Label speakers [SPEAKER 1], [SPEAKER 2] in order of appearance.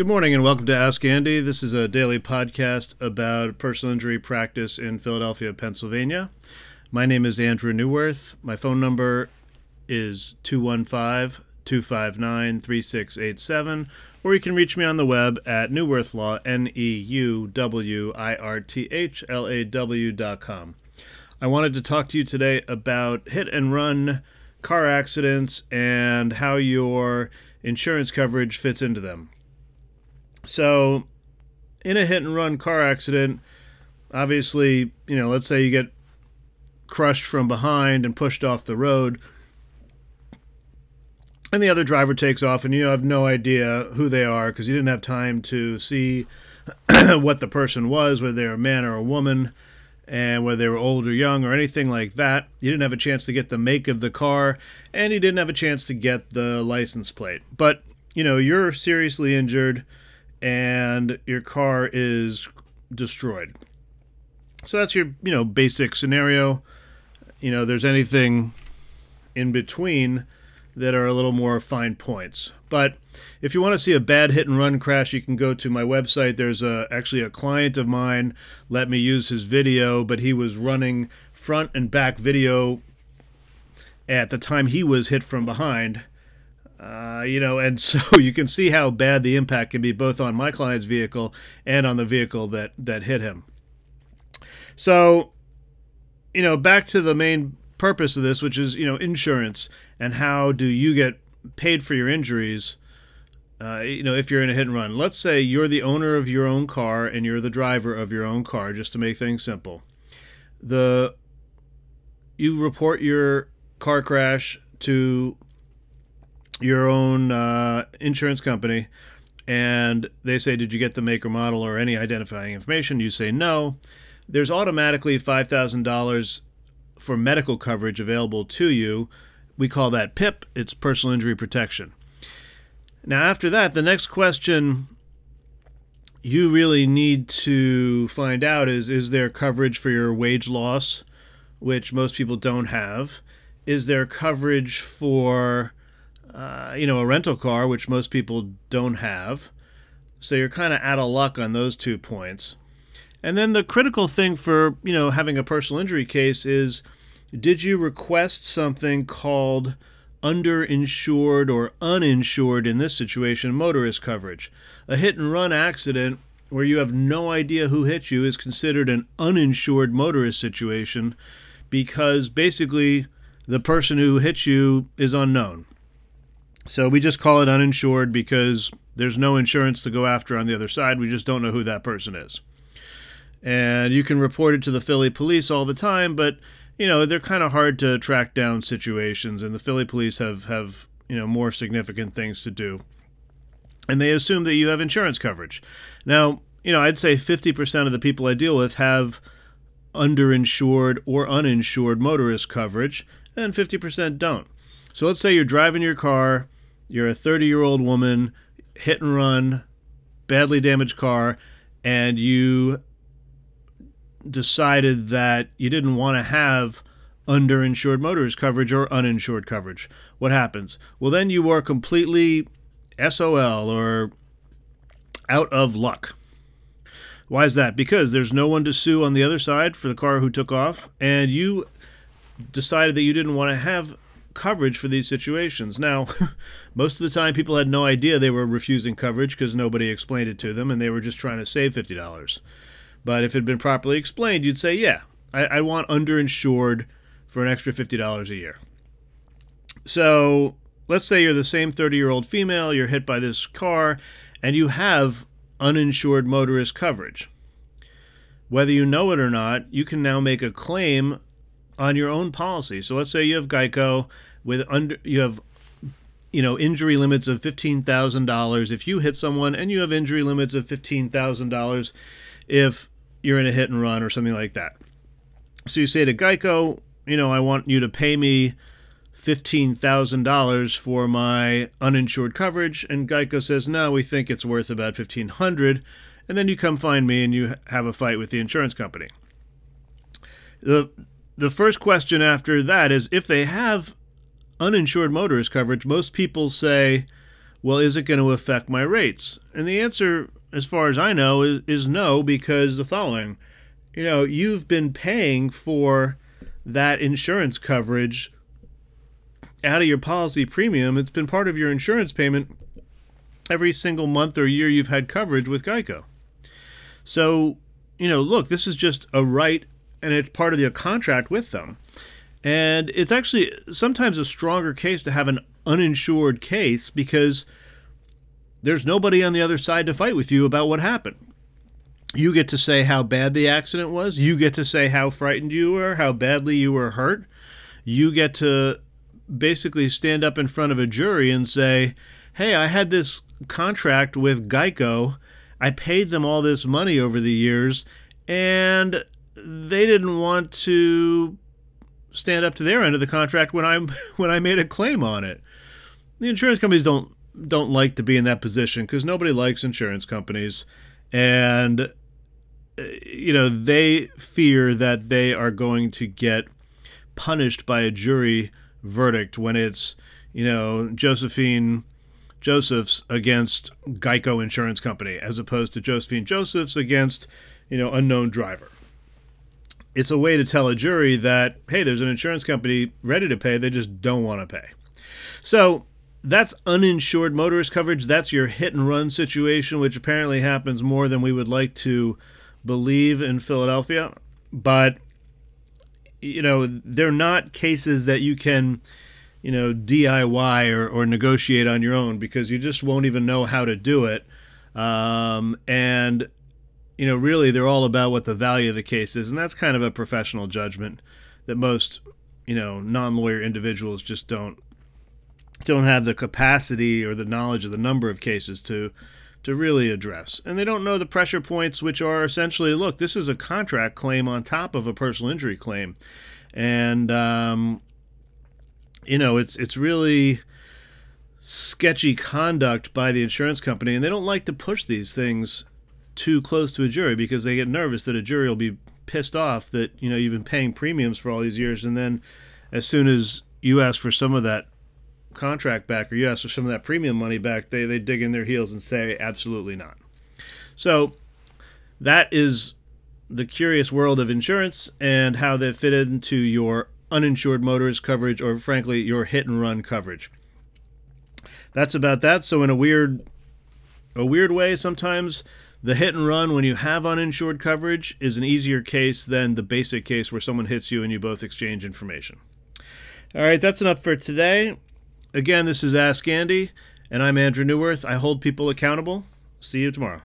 [SPEAKER 1] Good morning and welcome to Ask Andy. This is a daily podcast about personal injury practice in Philadelphia, Pennsylvania. My name is Andrew Neuwirth. My phone number is 215 259 3687, or you can reach me on the web at Neuwirth Law, N E U W I R T H L A W dot com. I wanted to talk to you today about hit and run car accidents and how your insurance coverage fits into them. So, in a hit and run car accident, obviously, you know, let's say you get crushed from behind and pushed off the road, and the other driver takes off, and you have no idea who they are because you didn't have time to see what the person was, whether they were a man or a woman, and whether they were old or young or anything like that. You didn't have a chance to get the make of the car, and you didn't have a chance to get the license plate. But, you know, you're seriously injured and your car is destroyed. So that's your, you know, basic scenario. You know, there's anything in between that are a little more fine points. But if you want to see a bad hit and run crash, you can go to my website. There's a, actually a client of mine let me use his video, but he was running front and back video at the time he was hit from behind. Uh, you know, and so you can see how bad the impact can be both on my client's vehicle and on the vehicle that that hit him. So, you know, back to the main purpose of this, which is you know insurance and how do you get paid for your injuries. Uh, you know, if you're in a hit and run, let's say you're the owner of your own car and you're the driver of your own car, just to make things simple. The you report your car crash to your own uh, insurance company and they say, Did you get the make or model or any identifying information? You say no. There's automatically $5,000 for medical coverage available to you. We call that PIP, it's personal injury protection. Now, after that, the next question you really need to find out is Is there coverage for your wage loss, which most people don't have? Is there coverage for uh, you know, a rental car, which most people don't have. So you're kind of out of luck on those two points. And then the critical thing for, you know, having a personal injury case is did you request something called underinsured or uninsured in this situation motorist coverage? A hit and run accident where you have no idea who hit you is considered an uninsured motorist situation because basically the person who hit you is unknown. So we just call it uninsured because there's no insurance to go after on the other side. We just don't know who that person is. And you can report it to the Philly police all the time, but you know, they're kind of hard to track down situations and the Philly police have have, you know, more significant things to do. And they assume that you have insurance coverage. Now, you know, I'd say 50% of the people I deal with have underinsured or uninsured motorist coverage, and 50% don't. So let's say you're driving your car you're a 30 year old woman, hit and run, badly damaged car, and you decided that you didn't want to have underinsured motorist coverage or uninsured coverage. What happens? Well, then you are completely SOL or out of luck. Why is that? Because there's no one to sue on the other side for the car who took off, and you decided that you didn't want to have coverage for these situations. Now, most of the time, people had no idea they were refusing coverage because nobody explained it to them and they were just trying to save $50. But if it had been properly explained, you'd say, yeah, I, I want underinsured for an extra $50 a year. So let's say you're the same 30 year old female, you're hit by this car, and you have uninsured motorist coverage. Whether you know it or not, you can now make a claim on your own policy. So let's say you have Geico with under you have you know injury limits of $15,000 if you hit someone and you have injury limits of $15,000 if you're in a hit and run or something like that. So you say to Geico, you know, I want you to pay me $15,000 for my uninsured coverage and Geico says, "No, we think it's worth about 1500." And then you come find me and you have a fight with the insurance company. The the first question after that is if they have uninsured motorist coverage, most people say, well, is it going to affect my rates? And the answer, as far as I know, is, is no, because the following you know, you've been paying for that insurance coverage out of your policy premium. It's been part of your insurance payment every single month or year you've had coverage with Geico. So, you know, look, this is just a right and it's part of the contract with them. And it's actually sometimes a stronger case to have an uninsured case because there's nobody on the other side to fight with you about what happened. You get to say how bad the accident was. You get to say how frightened you were, how badly you were hurt. You get to basically stand up in front of a jury and say, hey, I had this contract with Geico. I paid them all this money over the years, and they didn't want to stand up to their end of the contract when I when I made a claim on it. The insurance companies don't don't like to be in that position because nobody likes insurance companies, and uh, you know, they fear that they are going to get punished by a jury verdict when it's, you know, Josephine Josephs against Geico Insurance Company as opposed to Josephine Josephs against, you know, unknown driver. It's a way to tell a jury that, hey, there's an insurance company ready to pay, they just don't want to pay. So that's uninsured motorist coverage. That's your hit and run situation, which apparently happens more than we would like to believe in Philadelphia, but you know they're not cases that you can you know DIY or, or negotiate on your own because you just won't even know how to do it. Um, and you know really they're all about what the value of the case is, and that's kind of a professional judgment that most you know non-lawyer individuals just don't don't have the capacity or the knowledge of the number of cases to to really address. And they don't know the pressure points, which are essentially look, this is a contract claim on top of a personal injury claim. And, um, you know, it's, it's really sketchy conduct by the insurance company. And they don't like to push these things too close to a jury because they get nervous that a jury will be pissed off that, you know, you've been paying premiums for all these years. And then as soon as you ask for some of that contract back or you ask for some of that premium money back, they, they dig in their heels and say, absolutely not. So that is the curious world of insurance and how they fit into your uninsured motorist coverage or, frankly, your hit and run coverage. That's about that. So, in a weird, a weird way, sometimes the hit and run when you have uninsured coverage is an easier case than the basic case where someone hits you and you both exchange information. All right, that's enough for today. Again, this is Ask Andy, and I'm Andrew Neuwirth. I hold people accountable. See you tomorrow.